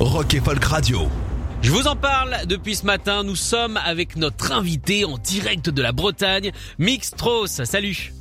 Rock et Folk Radio. Je vous en parle depuis ce matin. Nous sommes avec notre invité en direct de la Bretagne, Mick Strauss. Salut.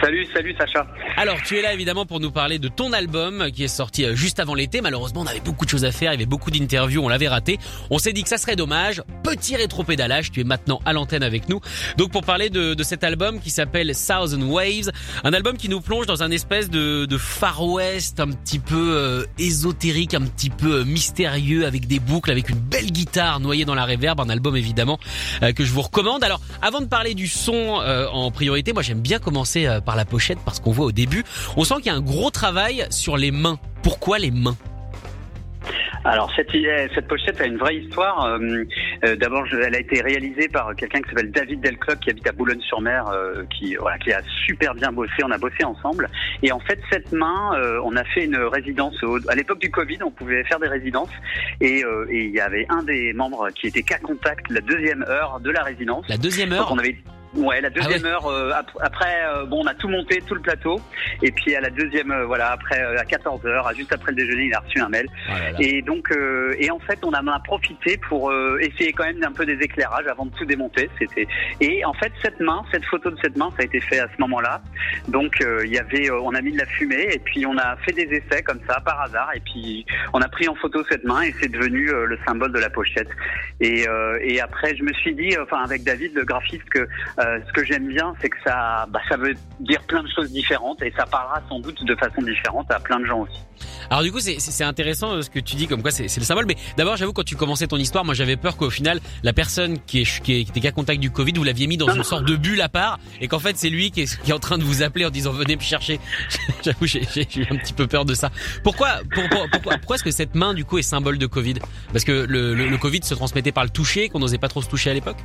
Salut, salut Sacha. Alors, tu es là évidemment pour nous parler de ton album qui est sorti euh, juste avant l'été. Malheureusement, on avait beaucoup de choses à faire, il y avait beaucoup d'interviews, on l'avait raté. On s'est dit que ça serait dommage. Petit rétro-pédalage, tu es maintenant à l'antenne avec nous. Donc pour parler de, cet album qui s'appelle Thousand Waves, un album qui nous plonge dans un espèce de, Far West un petit peu euh, ésotérique, un petit peu euh, mystérieux, avec des boucles, avec une belle guitare noyée dans la réverb. Un album évidemment euh, que je vous recommande. Alors, avant de parler du son en priorité, moi j'aime bien commencer euh, par la pochette parce qu'on voit au début, on sent qu'il y a un gros travail sur les mains. Pourquoi les mains? Alors cette, euh, cette pochette a une vraie histoire. Euh, euh, D'abord, elle a été réalisée par quelqu'un qui s'appelle David Delcloc qui habite à Boulogne-sur-Mer, euh, qui voilà, qui a super bien bossé. On a bossé ensemble. Et en fait, cette main, on a fait une résidence. au- à l'époque du Covid, on pouvait faire des résidences. Et et il y avait un des membres qui était cas contact la deuxième heure de la résidence. La deuxième Donc heure on avait Ouais, la deuxième Ah ouais. heure euh, ap- après euh, bon on a tout monté tout le plateau. Et puis à la deuxième euh, voilà après euh, à 14 heures à juste après le déjeuner il a reçu un mail. Oh là là. et donc euh, et en fait on en a profité pour euh, essayer quand même d'un peu des éclairages avant de tout démonter. C'était et en fait cette main cette photo de cette main ça a été fait à ce moment-là. Donc euh, il y avait euh, on a mis de la fumée et puis on a fait des essais comme ça par hasard. Et puis on a pris en photo cette main et c'est devenu le symbole de la pochette. Et, euh, et après je me suis dit enfin avec David le graphiste que euh, ce que j'aime bien, c'est que ça, bah, ça veut dire plein de choses différentes et ça parlera sans doute de façon différente à plein de gens aussi. Alors du coup, c'est- intéressant euh, ce que tu dis, comme quoi c'est le symbole. Mais d'abord, j'avoue, quand tu commençais ton histoire, moi j'avais peur qu'au final, la personne qui, est, qui, est- qui était cas contact du Covid, vous l'aviez mis dans Non, une non. sorte de bulle à part, et qu'en fait c'est lui qui est, qui est en train de vous appeler en disant venez me chercher. j'avoue, j'ai j'ai eu un petit peu peur de ça. Pourquoi, pour- pour- pourquoi, pourquoi est-ce que cette main du coup est symbole de Covid? Parce que le, le, le Covid se transmettait par le toucher, qu'on n'osait pas trop se toucher à l'époque?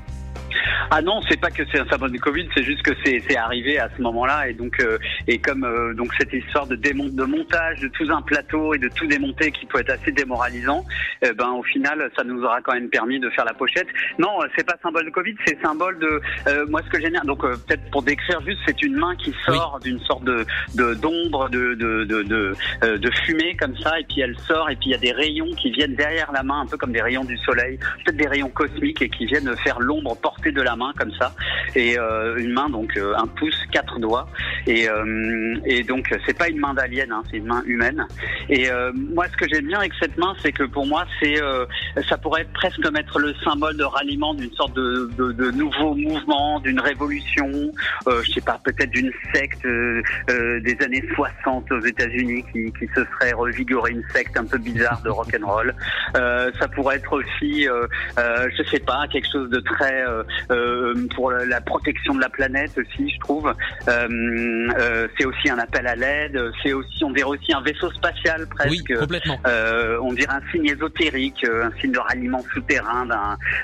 Ah non, c'est pas que c'est un symbole du Covid, c'est juste que c'est arrivé à ce moment-là et donc euh, et comme euh, donc cette histoire de démon de montage de tout un plateau et de tout démonter qui peut être assez démoralisant, eh ben au final ça nous aura quand même permis de faire la pochette. Non, euh, c'est pas symbole de Covid, c'est symbole de euh, moi ce que j'aime bien. Donc euh, peut-être pour décrire juste, c'est une main qui sort d'une sorte de de- d'ombre de de de de, euh, de fumée comme ça et puis elle sort et puis il y a des rayons qui viennent derrière la main un peu comme des rayons du soleil, peut-être des rayons cosmiques et qui viennent faire l'ombre portée de la main comme ça. Et euh, une main donc euh, un pouce quatre doigts. Et euh, et donc c'est pas une main d'alien hein, c'est une main humaine. Et euh, moi ce que j'aime bien avec cette main c'est que pour moi c'est euh, ça pourrait presque mettre le symbole de ralliement d'une sorte de, de, de nouveau mouvement d'une révolution je sais pas peut-être d'une secte des années 60 aux États-Unis qui, qui se serait revigorée une secte un peu bizarre de rock and roll. Ça pourrait être aussi je sais pas quelque chose de très pour la, protection de la planète aussi je trouve euh, euh, c'est aussi un appel à l'aide c'est aussi on dirait aussi un vaisseau spatial presque Oui, complètement. euh, on dirait un signe ésotérique, euh, un signe de ralliement souterrain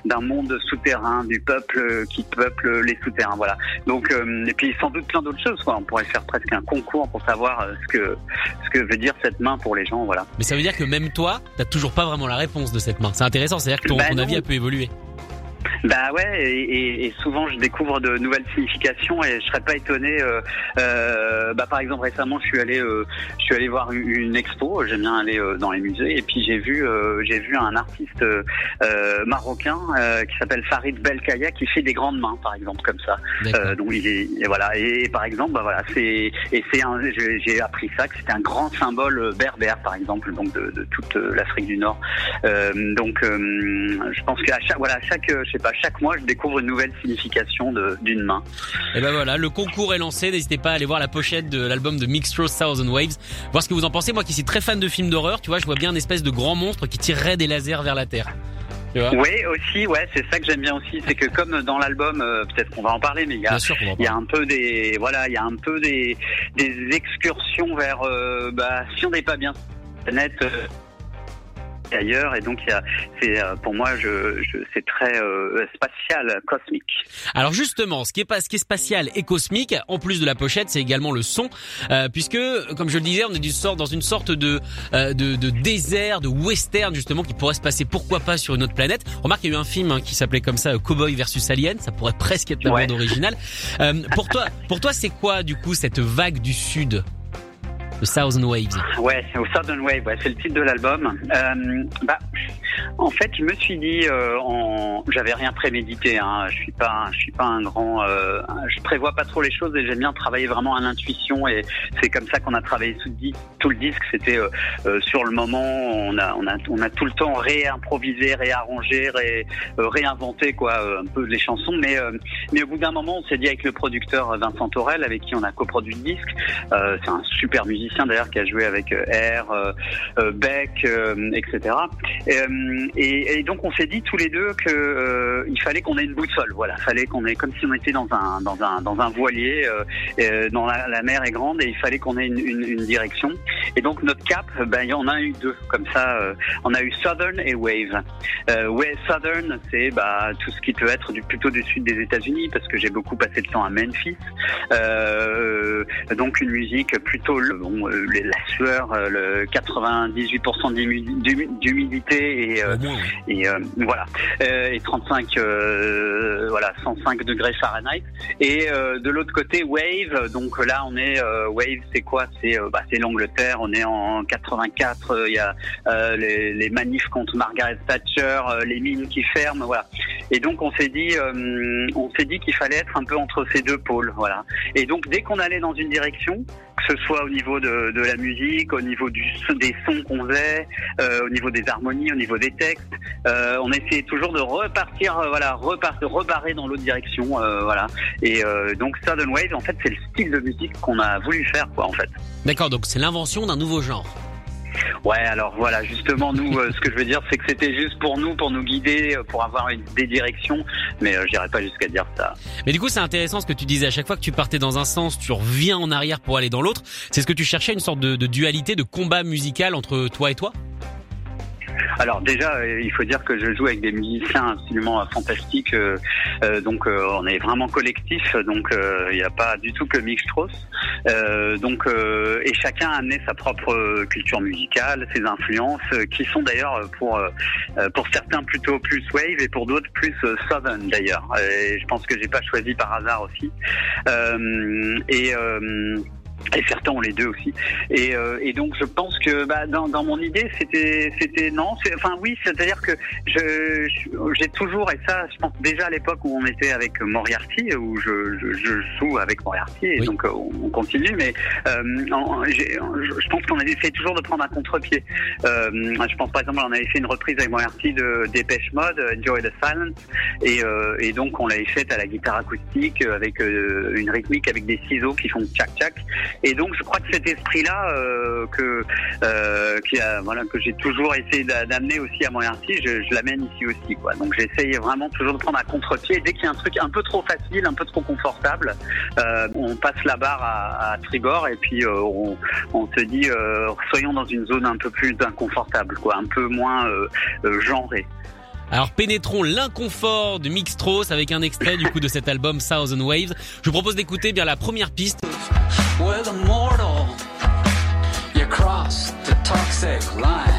d'un monde souterrain, du peuple euh, qui peuple les souterrains. Voilà. Donc euh, et puis sans doute plein d'autres choses. Quoi. On pourrait faire presque un concours pour savoir euh, ce que ce que veut dire cette main pour les gens. Voilà. Mais ça veut dire que même toi, t'as toujours pas vraiment la réponse de cette main. C'est intéressant, c'est-à-dire que ton, Bah ton avis a pu évoluer. Bah ouais, et, et- souvent je découvre de nouvelles significations et je serais pas étonné. Euh, euh, bah par exemple récemment je suis allé, euh, je suis allé voir une, expo. J'aime bien aller euh, dans les musées et puis j'ai vu, euh, j'ai vu un artiste marocain euh, qui s'appelle Farid Belkaya qui fait des grandes mains par exemple comme ça. Euh, donc il est et voilà et, par exemple bah voilà c'est et c'est un j'ai j'ai appris ça que c'était un grand symbole berbère par exemple donc de, de toute l'Afrique du Nord. Euh, donc euh, je pense qu'à chaque voilà à chaque je sais pas chaque mois je découvre une nouvelle signification d'une main. Et ben voilà, le concours est lancé. N'hésitez pas à aller voir la pochette de l'album de Mixtro Thousand Waves, voir ce que vous en pensez. Moi qui suis très fan de films d'horreur, tu vois, je vois bien une espèce de grand monstre qui tirerait des lasers vers la Terre. Oui, aussi, ouais, c'est ça que j'aime bien aussi, c'est que comme dans l'album, euh, peut-être qu'on va en parler, mais il y a, il y un peu des, voilà, il y a un peu des, des excursions vers, euh, bah, si on n'est pas bien, net. euh, ailleurs et donc il y a c'est euh, pour moi je, je c'est très euh, spatial cosmique Alors justement, ce qui est pas ce qui est spatial et cosmique, en plus de la pochette, c'est également le son, euh, puisque comme je le disais, on est du sort dans une sorte de, euh, de de désert, de western justement, qui pourrait se passer pourquoi pas sur une autre planète. Remarque, il y a eu un film hein, qui s'appelait comme ça, euh, Cowboy versus Alien. Ça pourrait presque être la Ouais. bande originale. Euh, pour toi, pour toi, c'est quoi du coup cette vague du sud, le Thousand Waves Ouais, au Southern Wave, ouais, c'est le titre de l'album. Euh, bah, en fait, je me suis dit, euh, en... j'avais rien prémédité. Hein. Je suis pas, je suis pas un grand, euh, je prévois pas trop les choses et j'aime bien travailler vraiment à l'intuition. Et c'est comme ça qu'on a travaillé tout le disque. C'était euh, euh, sur le moment. On a, on a, on a tout le temps réimprovisé, réarrangé, ré, euh, réinventé quoi, euh, un peu les chansons. Mais, mais au bout d'un moment, on s'est dit avec le producteur Vincent Torel, avec qui on a coproduit le disque. C'est un super musicien d'ailleurs qui a joué avec R, Beck, etc. Et, et, et donc on s'est dit tous les deux que euh, fallait qu'on ait une boussole. Voilà, fallait qu'on ait comme si on était dans un dans un dans un voilier, euh, euh, dans la, la mer est grande et il fallait qu'on ait une, une, une direction. Et donc notre cap, ben il y en a eu deux comme ça. euh, on a eu Southern et Wave. Euh, ouais, Southern, c'est bah tout ce qui peut être du plutôt du sud des États-Unis parce que j'ai beaucoup passé de temps à Memphis. Euh, donc une musique plutôt le- bon, euh, la sueur, euh, le 98% d'humi- d'humi- d'humidité et, euh, Au moins. oui. et euh, voilà. Euh, et 35 euh, voilà 105 degrés Fahrenheit. Et euh, de l'autre côté Wave. Donc là on est euh, Wave c'est quoi? C'est euh, bah, c'est l'Angleterre. On est en 84 euh, il y a euh, les, les manifs contre Margaret Thatcher euh, les mines qui ferment voilà. Et donc on s'est dit euh, on s'est dit qu'il fallait être un peu entre ces deux pôles voilà. Et donc dès qu'on allait dans une direction que ce soit au niveau de, de la musique, au niveau du, des sons qu'on faisait, euh, au niveau des harmonies, au niveau des textes, euh, on essayait toujours de repartir, euh, voilà, repartir, rebarrer dans l'autre direction, euh, voilà. Et euh, donc Southern Wave, en fait, c'est le style de musique qu'on a voulu faire, quoi, en fait. D'accord, donc c'est l'invention d'un nouveau genre. Ouais, alors voilà, justement, nous, euh, ce que je veux dire, c'est que c'était juste pour nous, pour nous guider, euh, pour avoir une, des directions, mais euh, j'irai pas jusqu'à dire ça. Mais du coup, c'est intéressant ce que tu disais. À chaque fois que tu partais dans un sens, tu reviens en arrière pour aller dans l'autre. C'est ce que tu cherchais, une sorte de, de dualité, de combat musical entre toi et toi? Alors déjà, euh, il faut dire que je joue avec des musiciens absolument fantastiques. euh, euh, donc on est vraiment collectif. Donc il n'y a pas du tout que Mick Strauss. Donc et chacun a amené sa propre culture musicale, ses influences, qui sont d'ailleurs pour pour certains plutôt plus wave et pour d'autres plus southern d'ailleurs. Et je pense que j'ai pas choisi par hasard aussi. Et et certains ont les deux aussi. Et, euh, et donc je pense que bah, dans, dans mon idée c'était c'était non, enfin oui, c'est-à-dire que je j'ai toujours et ça je pense déjà à l'époque où on était avec Moriarty où je, je, je joue avec Moriarty et Oui. donc euh, on continue mais euh, en- je pense qu'on a essayé toujours de prendre un contre-pied. Euh, je pense par exemple on avait fait une reprise avec Moriarty de Dépêche Mode, Enjoy the Silence et, euh, et donc on l'avait faite à la guitare acoustique avec euh, une rythmique avec des ciseaux qui font tchac tchac et donc je crois que cet esprit-là euh, que euh, qui a, voilà que j'ai toujours essayé d'a- d'amener aussi à Moriarty, je, je l'amène ici aussi quoi. Donc j'essaye vraiment toujours de prendre un contre-pied. Dès qu'il y a un truc un peu trop facile, un peu trop confortable, euh, on passe la barre à, à tribord et puis euh, on, on se dit euh, soyons dans une zone un peu plus inconfortable quoi, un peu moins euh, genrée. Alors pénétrons l'inconfort de Strauss avec un extrait du coup de cet album Thousand Waves. Je vous propose d'écouter bien la première piste. With a mortal, you cross the toxic line.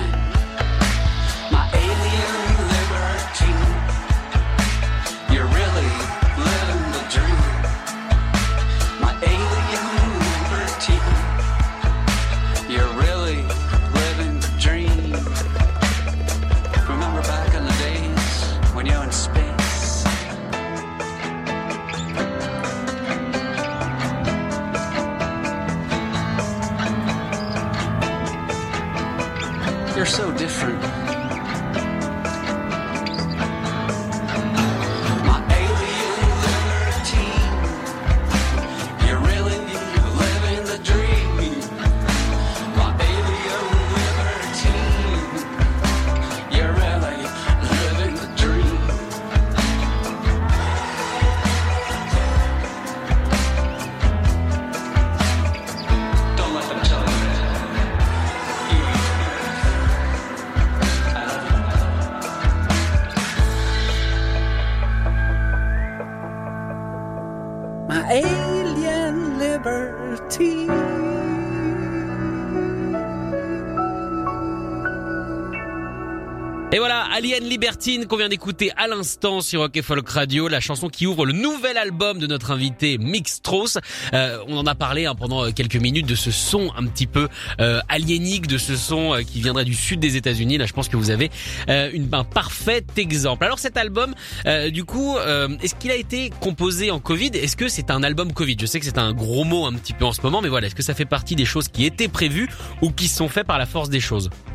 Alien Libertine qu'on vient d'écouter à l'instant sur Rock Folk Radio, la chanson qui ouvre le nouvel album de notre invité Mick Strauss. Euh, on en a parlé hein, pendant quelques minutes de ce son un petit peu euh, aliénique, de ce son euh, qui viendrait du sud des États-Unis. Là, je pense que vous avez euh, une, un parfait exemple. Alors cet album, euh, du coup, euh, est-ce qu'il a été composé en Covid? Est-ce que c'est un album Covid? Je sais que c'est un gros mot un petit peu en ce moment, mais voilà, est-ce que ça fait partie des choses qui étaient prévues ou qui sont faites par la force des choses? Euh,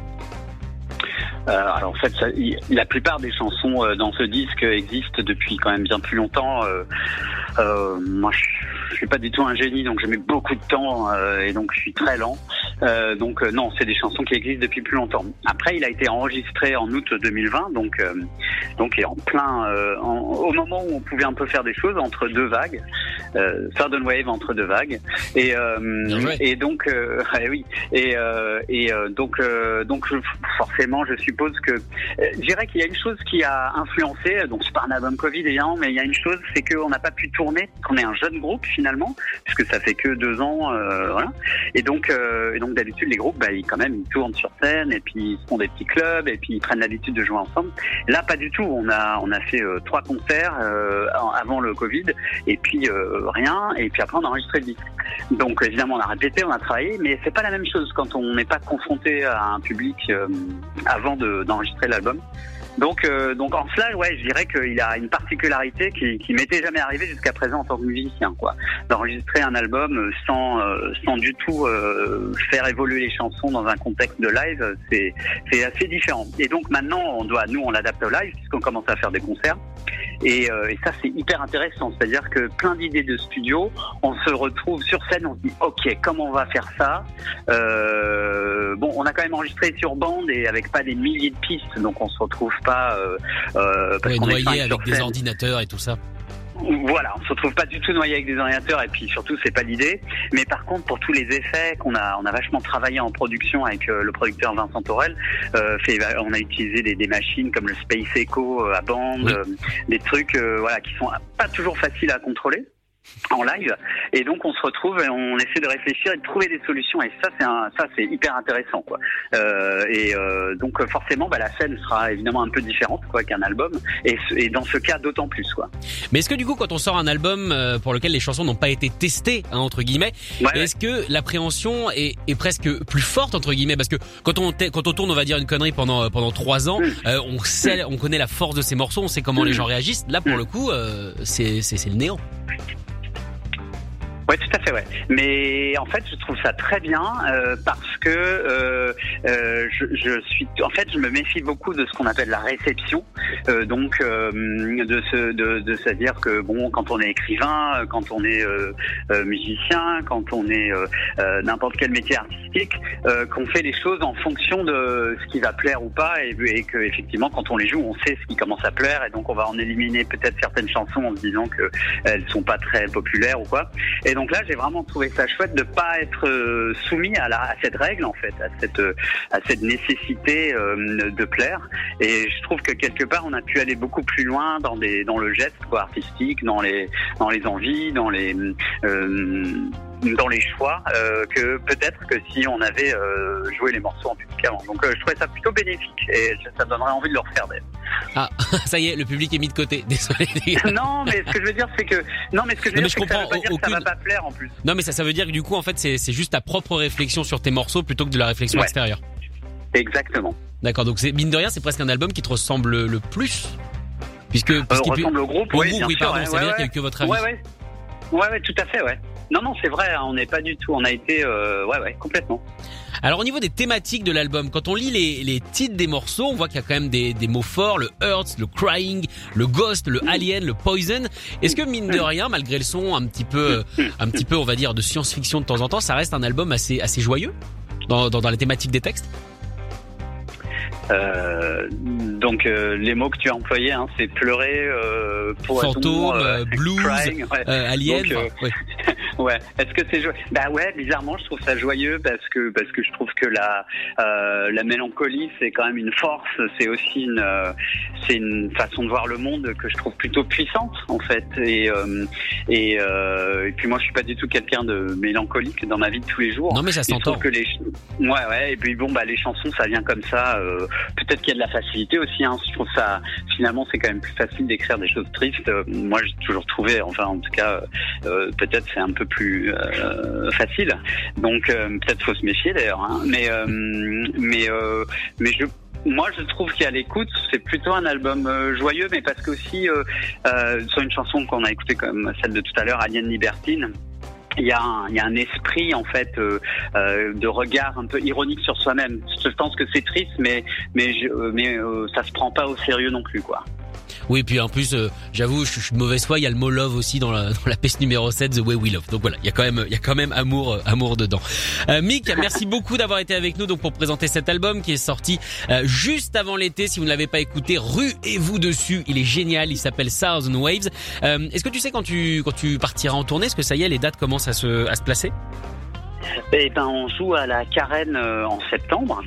alors en fait, ça- y- la plupart des chansons euh, dans ce disque existent depuis quand même bien plus longtemps. Euh, euh, moi, je, je suis pas du tout un génie, donc je mets beaucoup de temps euh, et donc je suis très lent. Euh, donc euh, non, c'est des chansons qui existent depuis plus longtemps. Après, il a été enregistré en août 2020, donc euh, donc et en plein euh, en- au moment où on pouvait un peu faire des choses entre deux vagues, euh, Wave entre deux vagues. Et euh, joué. et donc euh, eh oui et euh, et euh, donc euh, donc forcément je suppose que euh, je dirais qu'il y a une chose qui a influencé donc c'est pas un album Covid évidemment mais il y a une chose c'est qu'on n'a pas pu tourner qu'on est un jeune groupe finalement puisque ça fait que deux ans euh, voilà. Et donc euh, et donc d'habitude les groupes bah, ils quand même ils tournent sur scène et puis ils font des petits clubs et puis ils prennent l'habitude de jouer ensemble. Là pas du tout. On a on a fait euh, trois concerts euh, avant le Covid et puis euh, rien et puis après on a enregistré le disque. Donc évidemment on a répété, on a travaillé, mais c'est pas la même chose quand on n'est pas confronté à un public avant de- d'enregistrer l'album. Donc, euh, donc en cela, ouais, je dirais qu'il a une particularité qui, qui m'était jamais arrivée jusqu'à présent en tant que musicien, quoi, d'enregistrer un album sans, euh, sans du tout euh, faire évoluer les chansons dans un contexte de live, c'est, c'est assez différent. Et donc maintenant, on doit, nous, on l'adapte au live puisqu'on commence à faire des concerts. Et, euh, et ça, c'est hyper intéressant. C'est-à-dire que plein d'idées de studio, on se retrouve sur scène, on se dit, ok, comment on va faire ça Euh, Bon, on a quand même enregistré sur bande et avec pas des milliers de pistes, donc on se retrouve pas euh, euh, parce Ouais, Noyé avec des ordinateurs et tout ça. Voilà, on se retrouve pas du tout noyé avec des ordinateurs et puis surtout c'est pas l'idée. Mais par contre pour tous les effets qu'on a, on a vachement travaillé en production avec euh, le producteur Vincent Torel. Euh, fait, on a utilisé des, des machines comme le Space Echo euh, à bande, Oui. euh, des trucs euh, voilà qui sont pas toujours faciles à contrôler en live et donc on se retrouve et on essaie de réfléchir et de trouver des solutions et ça c'est ça c'est hyper intéressant quoi euh, et euh, donc forcément bah, la scène sera évidemment un peu différente quoi qu'un album et, dans ce cas d'autant plus quoi Mais est-ce que du coup, quand on sort un album euh, pour lequel les chansons n'ont pas été testées, hein, entre guillemets, Ouais, ouais. est-ce que l'appréhension est, est presque plus forte entre guillemets? Parce que quand on quand on tourne, on va dire une connerie pendant pendant trois ans, Mm. euh, on sait, on connaît la force de ces morceaux, on sait comment les gens réagissent. Là, pour Mm. le coup, c'est c'est le néant. Ouais, tout à fait, ouais. Mais en fait, je trouve ça très bien euh, parce que euh, euh, je, je suis, en fait, je me méfie beaucoup de ce qu'on appelle la réception. Euh, donc, euh, de ce, de, de se dire que bon, quand on est écrivain, quand on est euh, musicien, quand on est n'importe quel métier artistique, qu'on fait les choses en fonction de ce qui va plaire ou pas, et, et que effectivement, quand on les joue, on sait ce qui commence à plaire, et donc on va en éliminer peut-être certaines chansons en se disant que elles sont pas très populaires ou quoi. Donc là, j'ai vraiment trouvé ça chouette de pas être euh, soumis à, la, à cette règle en fait, à cette euh, à cette nécessité euh, de plaire. Et je trouve que quelque part, on a pu aller beaucoup plus loin dans des dans le geste quoi, artistique, dans les dans les envies, dans les euh, dans les choix euh, que peut-être que si on avait euh, joué les morceaux en public avant. Donc euh, je trouvais ça plutôt bénéfique et ça me donnerait envie de le refaire d'ailleurs. Ah, ça y est, le public est mis de côté. Désolé. non, mais ce que je veux dire, c'est que non, mais ce que je veux Non, dire, c'est que ça veut comprends, pas dire que ça va pas plaire en plus. Non, mais ça, ça veut dire que du coup, en fait, c'est c'est juste ta propre réflexion sur tes morceaux plutôt que de la réflexion Ouais. extérieure. Exactement. D'accord. Donc c'est mine de rien, c'est presque un album qui te ressemble le plus, puisque Euh, ressemble au groupe, au oui, groupe, bien oui, sûr, pardon, ouais, c'est-à-dire ouais, que votre avis. Ouais, ouais, tout à fait, ouais. Non, non, c'est vrai, hein, on n'est pas du tout, on a été, euh, ouais, ouais, complètement. Alors au niveau des thématiques de l'album, quand on lit les, les titres des morceaux, on voit qu'il y a quand même des, des mots forts, le hurts, le crying, le ghost, le alien, le poison. Est-ce que mine de rien, malgré le son un petit peu, euh, un petit peu, on va dire, de science-fiction de temps en temps, ça reste un album assez, assez joyeux dans, dans, dans les thématiques des textes? Euh, donc, euh, les mots que tu as employés, hein, c'est pleurer, euh, poison, Fantôme, euh, euh, blues, crying, ouais. euh, Alien. Donc, enfin, ouais. Ouais. Est-ce que c'est joyeux Bah ouais, bizarrement, je trouve ça joyeux parce que parce que je trouve que la euh, la mélancolie, c'est quand même une force. C'est aussi une euh, c'est une façon de voir le monde que je trouve plutôt puissante en fait. Et euh, et, euh, et puis moi, je suis pas du tout quelqu'un de mélancolique dans ma vie de tous les jours. Non, mais ça s'entend. que les ouais ouais et puis bon bah les chansons ça vient comme ça euh, peut-être qu'il y a de la facilité aussi hein. je trouve ça finalement c'est quand même plus facile d'écrire des choses tristes Euh, moi j'ai toujours trouvé enfin en tout cas euh, peut-être c'est un peu plus euh, facile donc euh, peut-être faut se méfier d'ailleurs hein. mais euh, mais mais je moi, je trouve qu'à l'écoute, c'est plutôt un album joyeux, mais parce que aussi sur une chanson qu'on a écoutée comme celle de tout à l'heure, Alien Libertine, il y, a un, il y a un esprit en fait de regard un peu ironique sur soi-même. Je pense que c'est triste, mais mais je, mais ça se prend pas au sérieux non plus quoi. Oui, puis en plus, euh, j'avoue, je, suis de mauvaise foi. Il y a le mot love aussi dans la, dans la pièce numéro 7, The Way We Love. Donc voilà, il y a quand même, il y a quand même amour, euh, amour dedans. Euh, Mick, merci beaucoup d'avoir été avec nous donc pour présenter cet album qui est sorti euh, juste avant l'été. Si vous ne l'avez pas écouté, ruez-vous dessus. Il est génial. Il s'appelle Thousand Waves. Euh, Est-ce que tu sais quand tu quand tu partiras en tournée, est-ce que ça y est, les dates commencent à se à se placer? Et ben on joue à la Carène euh, en septembre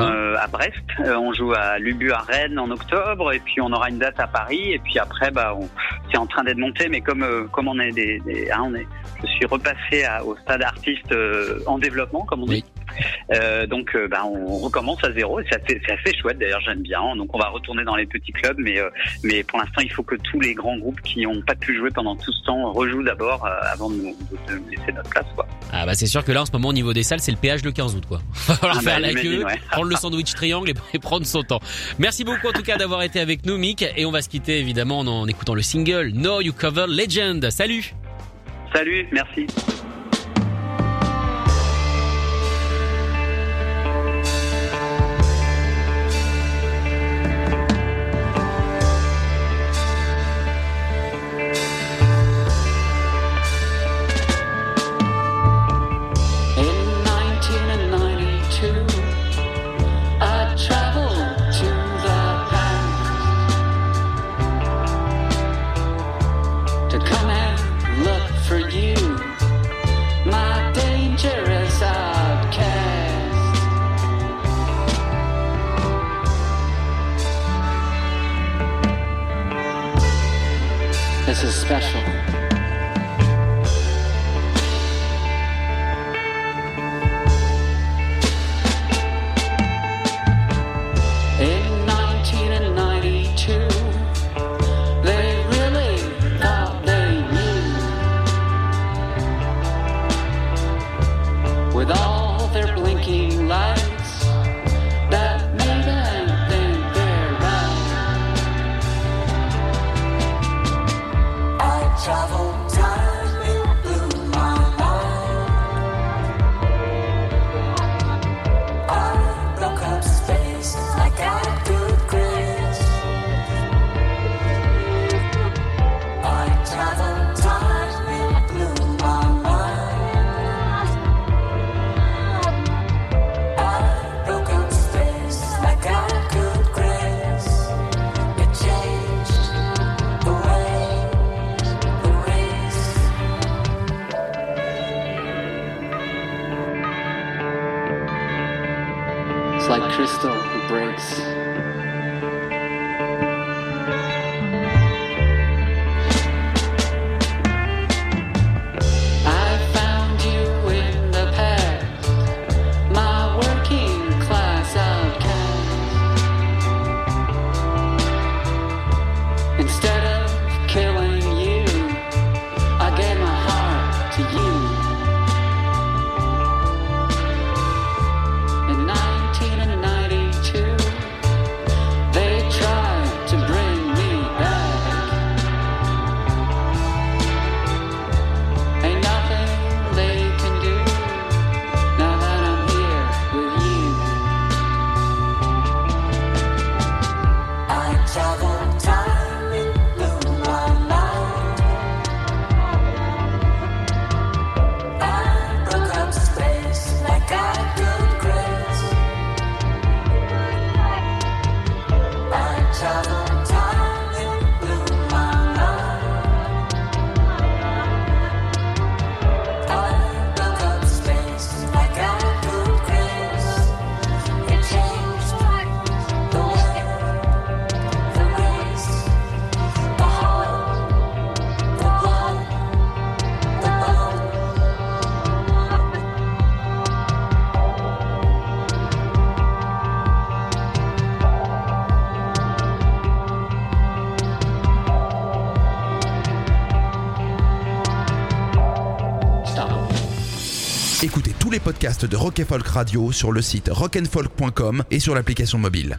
euh, à Brest. Euh, on joue à Lubu à Rennes en octobre et puis on aura une date à Paris et puis après bah on c'est en train d'être monté mais comme comme on est des, des hein, on est je suis repassé à- au stade artiste en développement comme on dit. Euh, donc euh, bah, on recommence à zéro et c'est assez, chouette d'ailleurs j'aime bien donc on va retourner dans les petits clubs mais euh, mais pour l'instant il faut que tous les grands groupes qui n'ont pas pu jouer pendant tout ce temps rejouent d'abord avant de nous, de nous laisser notre place quoi. Ah bah c'est sûr que là en ce moment au niveau des salles, c'est le péage le 15 août quoi. Va falloir Ah faire bah, la queue, ouais. prendre le sandwich triangle et, et prendre son temps. Merci beaucoup en tout cas d'avoir été avec nous Mick et on va se quitter évidemment en, en écoutant le single No You Cover Legend. Salut. Salut merci. Les podcasts de Rock Folk Radio sur le site rockandfolk.com et sur l'application mobile.